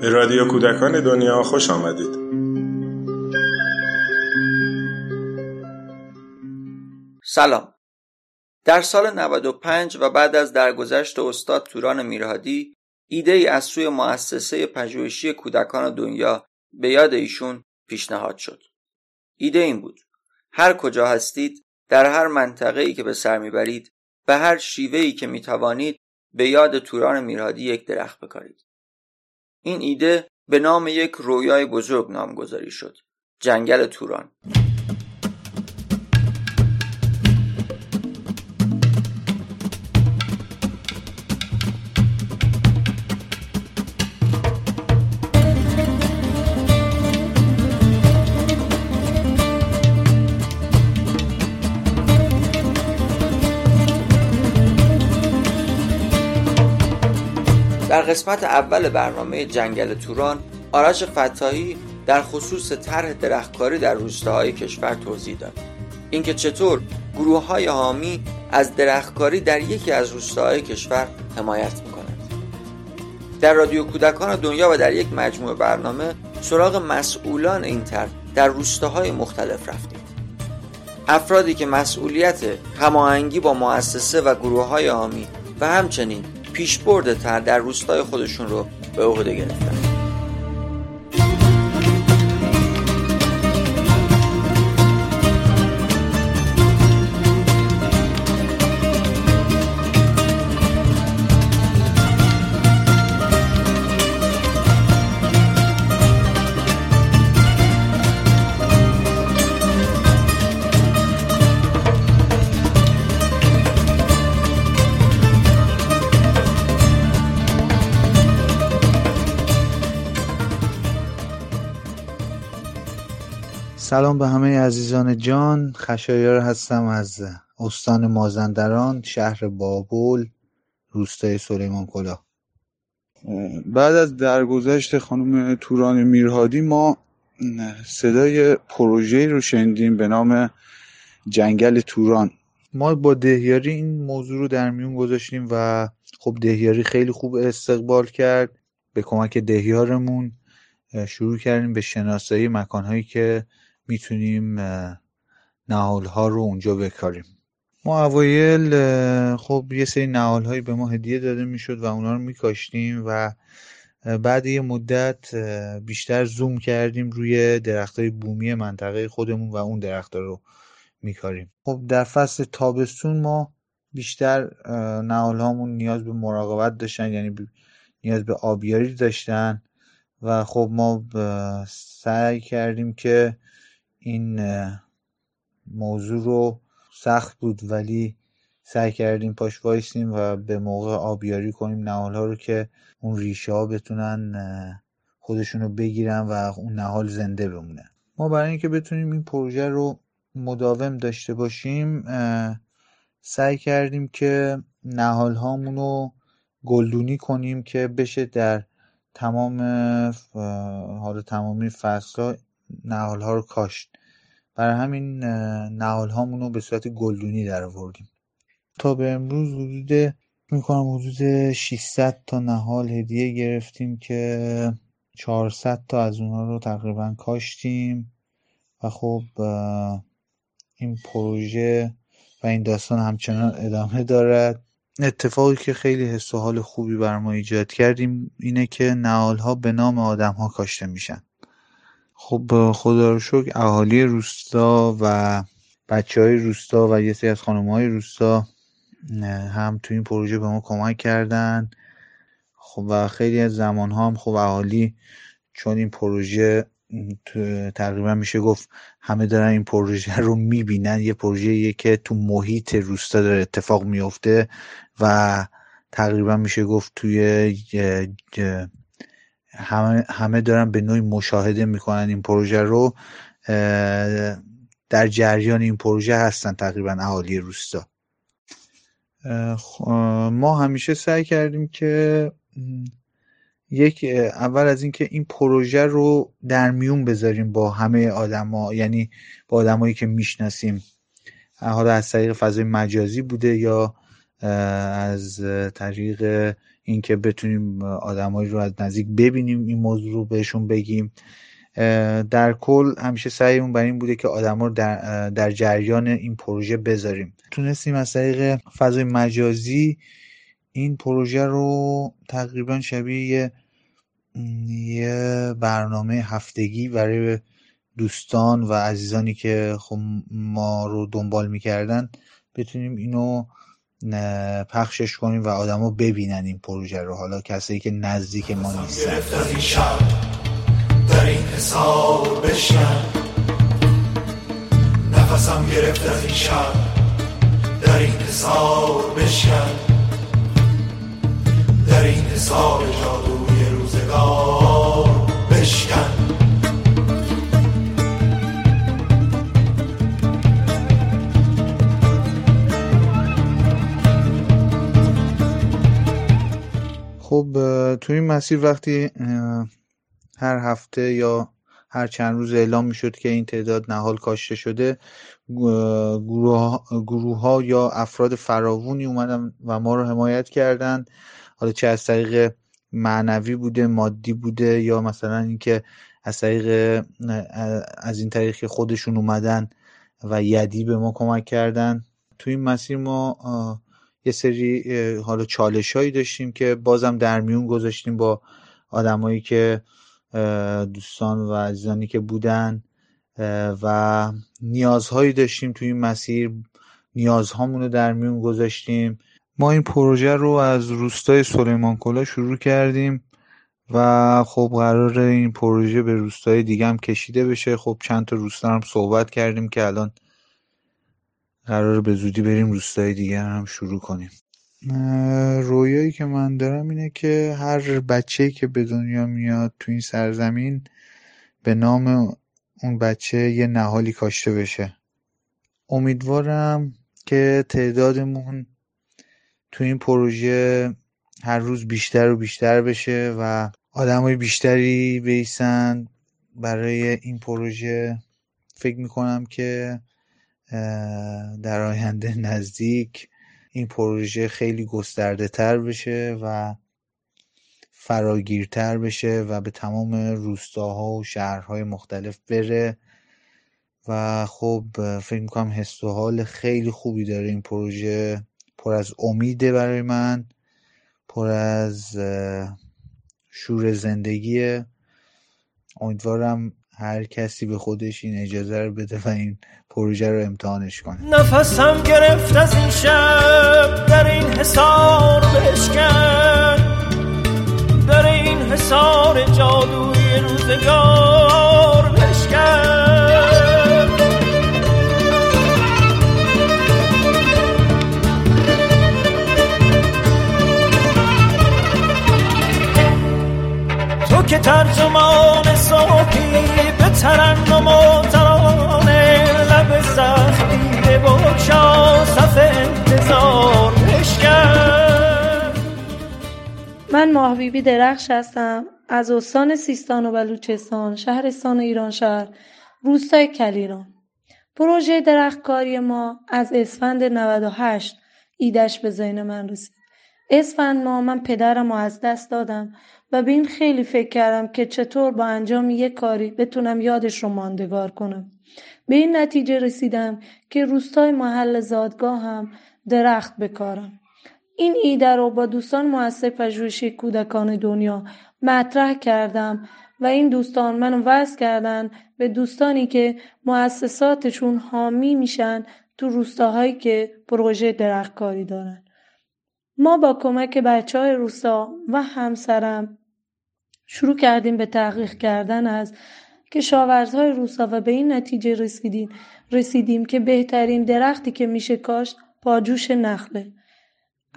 به رادیو کودکان دنیا خوش آمدید سلام در سال 95 و بعد از درگذشت استاد توران میرهادی ایده ای از سوی مؤسسه پژوهشی کودکان دنیا به یاد ایشون پیشنهاد شد. ایده این بود هر کجا هستید در هر منطقه ای که به سر می‌برید به هر شیوه ای که می‌توانید به یاد توران میرهادی یک درخت بکارید. این ایده به نام یک رویای بزرگ نامگذاری شد. جنگل توران. در قسمت اول برنامه جنگل توران آرش فتاحی در خصوص طرح درختکاری در روستاهای کشور توضیح داد. اینکه چطور گروه های حامی از درختکاری در یکی از روستاهای کشور حمایت می‌کنند. در رادیو کودکان دنیا و در یک مجموعه برنامه سراغ مسئولان این طرح در روستاهای مختلف رفتیم. افرادی که مسئولیت هماهنگی با مؤسسه و گروه های حامی و همچنین پیشبرد تر در روستای خودشون رو به عهده گرفتن. سلام به همه عزیزان جان. خشایار هستم از استان مازندران شهر بابل روستای سلیمان کلاه. بعد از درگذشت خانم توران میرهادی ما صدای پروژه رو شنیدیم به نام جنگل توران. ما با دهیاری این موضوع رو در میون گذاشتیم و خب دهیاری خیلی خوب استقبال کرد. به کمک دهیارمون شروع کردیم به شناسایی مکانهایی که می‌تونیم نهال ها رو اونجا بکاریم. ما اوایل خب یه سری نهال هایی به ما هدیه داده می‌شد و اونا رو میکاشتیم و بعد یه مدت بیشتر زوم کردیم روی درخت های بومی منطقه خودمون و اون درخت رو میکاریم. خب در فصل تابستون ما بیشتر نهال هامون نیاز به مراقبت داشتن یعنی نیاز به آبیاری داشتن و خب ما سعی کردیم که این موضوع رو سخت بود ولی سعی کردیم پاش وایسیم و به موقع آبیاری کنیم نهال ها رو که اون ریشه ها بتونن خودشون رو بگیرن و اون نهال زنده بمونه. ما برای اینکه بتونیم این پروژه رو مداوم داشته باشیم سعی کردیم که نهال هامون رو گلدونی کنیم که بشه در تمام حال تمامی فصل نهال ها رو کاشت. برای همین نهال هامون رو به صورت گلدونی در آوردیم. تا به امروز حدود می‌کنم حدود 600 تا نهال هدیه گرفتیم که 400 تا از اونها رو تقریبا کاشتیم. و خب این پروژه و این داستان همچنان ادامه دارد. اتفاقی که خیلی حس و حال خوبی بر ما ایجاد کردیم اینه که نهال ها به نام آدم ها کاشته میشن. خب خدا رو شکر اهالی روستا و بچه های روستا و یه سری از خانم های روستا هم تو این پروژه به ما کمک کردن. خب و خیلی از زمان ها هم خب اهالی چون این پروژه تقریبا میشه گفت همه دارن این پروژه رو می‌بینن. یه پروژه که تو محیط روستا داره اتفاق میفته و تقریبا میشه گفت توی همه, همه دارن به نوعی مشاهده می‌کنن این پروژه رو در جریان این پروژه هستن تقریبا اهالی روستا. ما همیشه سعی کردیم که یک اول از اینکه این پروژه رو در میون بذاریم با همه آدما یعنی با آدمایی که می‌شناسیم. حالا از طریق فضای مجازی بوده یا از طریق اینکه بتونیم آدمایی رو از نزدیک ببینیم این موضوع رو بهشون بگیم. در کل همیشه سعیمون بر این بوده که آدما رو در, در جریان این پروژه بذاریم. تونستیم از طریق فضای مجازی این پروژه رو تقریبا شبیه یه برنامه هفتگی برای دوستان و عزیزانی که خب ما رو دنبال می‌کردن بتونیم اینو پخشش کنیم و آدما ببینن این پروژه رو. حالا کسایی که نزدیک ما نیستن. در این حساب بشکن نفسم گرفت از این شب. در این حساب بشکن در این حساب جادوی روزگار بشکن. خب تو این مسیر وقتی هر هفته یا هر چند روز اعلام می‌شد که این تعداد نهال کاشته شده گروه ها یا افراد فراوونی اومدن و ما رو حمایت کردند حالا چه از طریق معنوی بوده مادی بوده یا مثلا اینکه از طریق از این طریق خودشون اومدن و یدی به ما کمک کردن. تو این مسیر ما یه سری حالا چالش هایی داشتیم که بازم در میون گذاشتیم با آدمایی که دوستان و عزیزانی که بودن و نیازهایی داشتیم توی این مسیر. نیازهامون رو در میون گذاشتیم. ما این پروژه رو از روستای سلیمان کلا شروع کردیم و خب قرار این پروژه به روستای دیگه هم کشیده بشه. خب چند تا روستا هم صحبت کردیم که الان قرار به زودی بریم روستای دیگه هم شروع کنیم. رویایی که من دارم اینه که هر بچه که به دنیا میاد تو این سرزمین به نام اون بچه یه نهالی کاشته بشه. امیدوارم که تعدادمون تو این پروژه هر روز بیشتر و بیشتر بشه و های بیشتری بیسن برای این پروژه. فکر می‌کنم که در آینده نزدیک این پروژه خیلی گسترده تر بشه و فراگیرتر بشه و به تمام روستاها و شهرهای مختلف بره. و خب فکر می‌کنم حس و حال خیلی خوبی داره این پروژه. پر از امیده برای من. پر از شور زندگی امیدوارم هر کسی به خودش این اجازه رو بده و این پروژه رو امتحانش کنه. نفسم گرفت از این شب در این حسار بشکن در این حسار جادوی روزگار بشکن تو که ترجمان صافی به ترنم و من ماهبیبی درخش هستم. از استان سیستان و بلوچستان شهرستان ایران شهر روستای کلیران. پروژه درختکاری ما از اسفند 98 ایدش به ذهن من رسید. اسفند ما من پدرم رو از دست دادم و به این خیلی فکر کردم که چطور با انجام یک کاری بتونم یادش رو ماندگار کنم. به این نتیجه رسیدم که روستای محل زادگاه هم درخت بکارم. این ایده رو با دوستان مؤسسه پژوهشی کودکان دنیا مطرح کردم و این دوستان منو وصل کردن به دوستانی که مؤسساتشون حامی میشن تو روستاهایی که پروژه درختکاری دارن. ما با کمک بچه های روستا و همسرم شروع کردیم به تحقیق کردن از کشاورزهای روستا و به این نتیجه رسیدیم رسیدیم که بهترین درختی که میشه کاشت پاجوش نخله.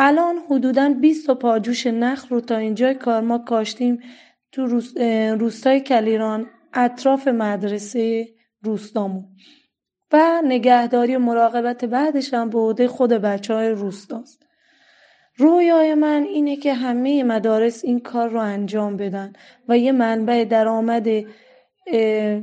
الان حدودا 20 تا پاجوش نخل رو تا اینجای کار ما کاشتیم تو روستای کلیران اطراف مدرسه روستامون. و نگهداری و مراقبت بعدش هم به عهده خود بچه های روستاست. رویای من اینه که همه مدارس این کار رو انجام بدن و یه منبع درآمد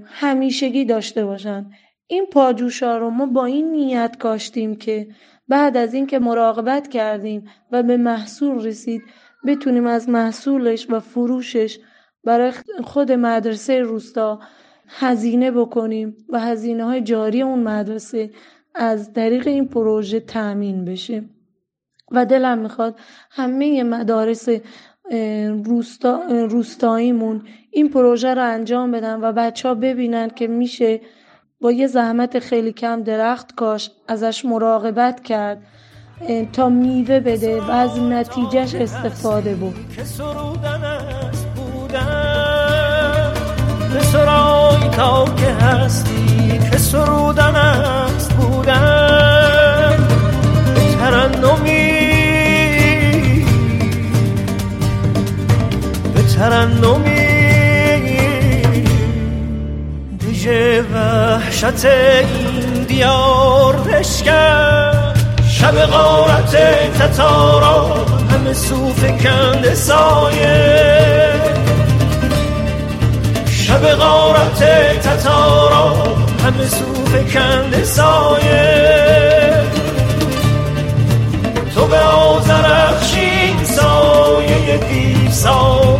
همیشگی داشته باشن. این پاجوشا رو ما با این نیت کاشتیم که بعد از اینکه مراقبت کردیم و به محصول رسید بتونیم از محصولش و فروشش برای خود مدرسه روستا هزینه بکنیم و هزینه های جاری اون مدرسه از طریق این پروژه تأمین بشه. و دلم می‌خواد همه مدارس روستا، روستاییمون این پروژه رو انجام بدن و بچه ها ببینن که میشه با یه زحمت خیلی کم درخت کاش ازش مراقبت کرد تا میوه بده و از نتیجهش استفاده بود. به سرای تا که هستی که سرودن است بودن به ترنمی به ترنمی. دیجه وحشت این دیار بشکن شب غارت تتارا همه صوف کند سایه. شب غارت تتارا همه صوف کند سایه. تو به آزرخشین سایه دیو سالش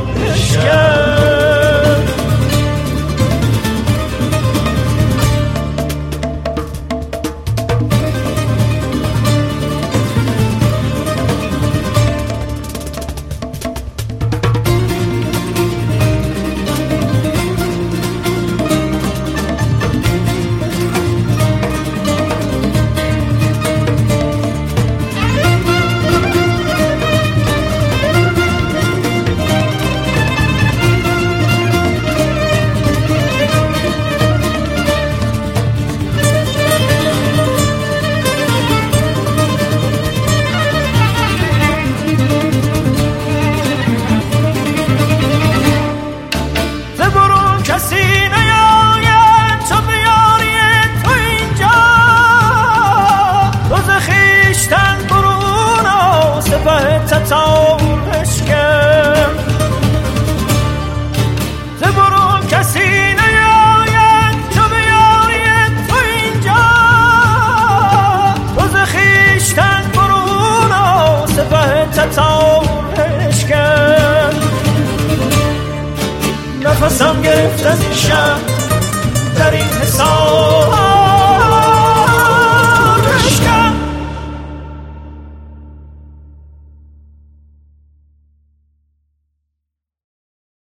کشتن برون آسفه سپه تطاورش کرد. نفسم گرفت از این شب در این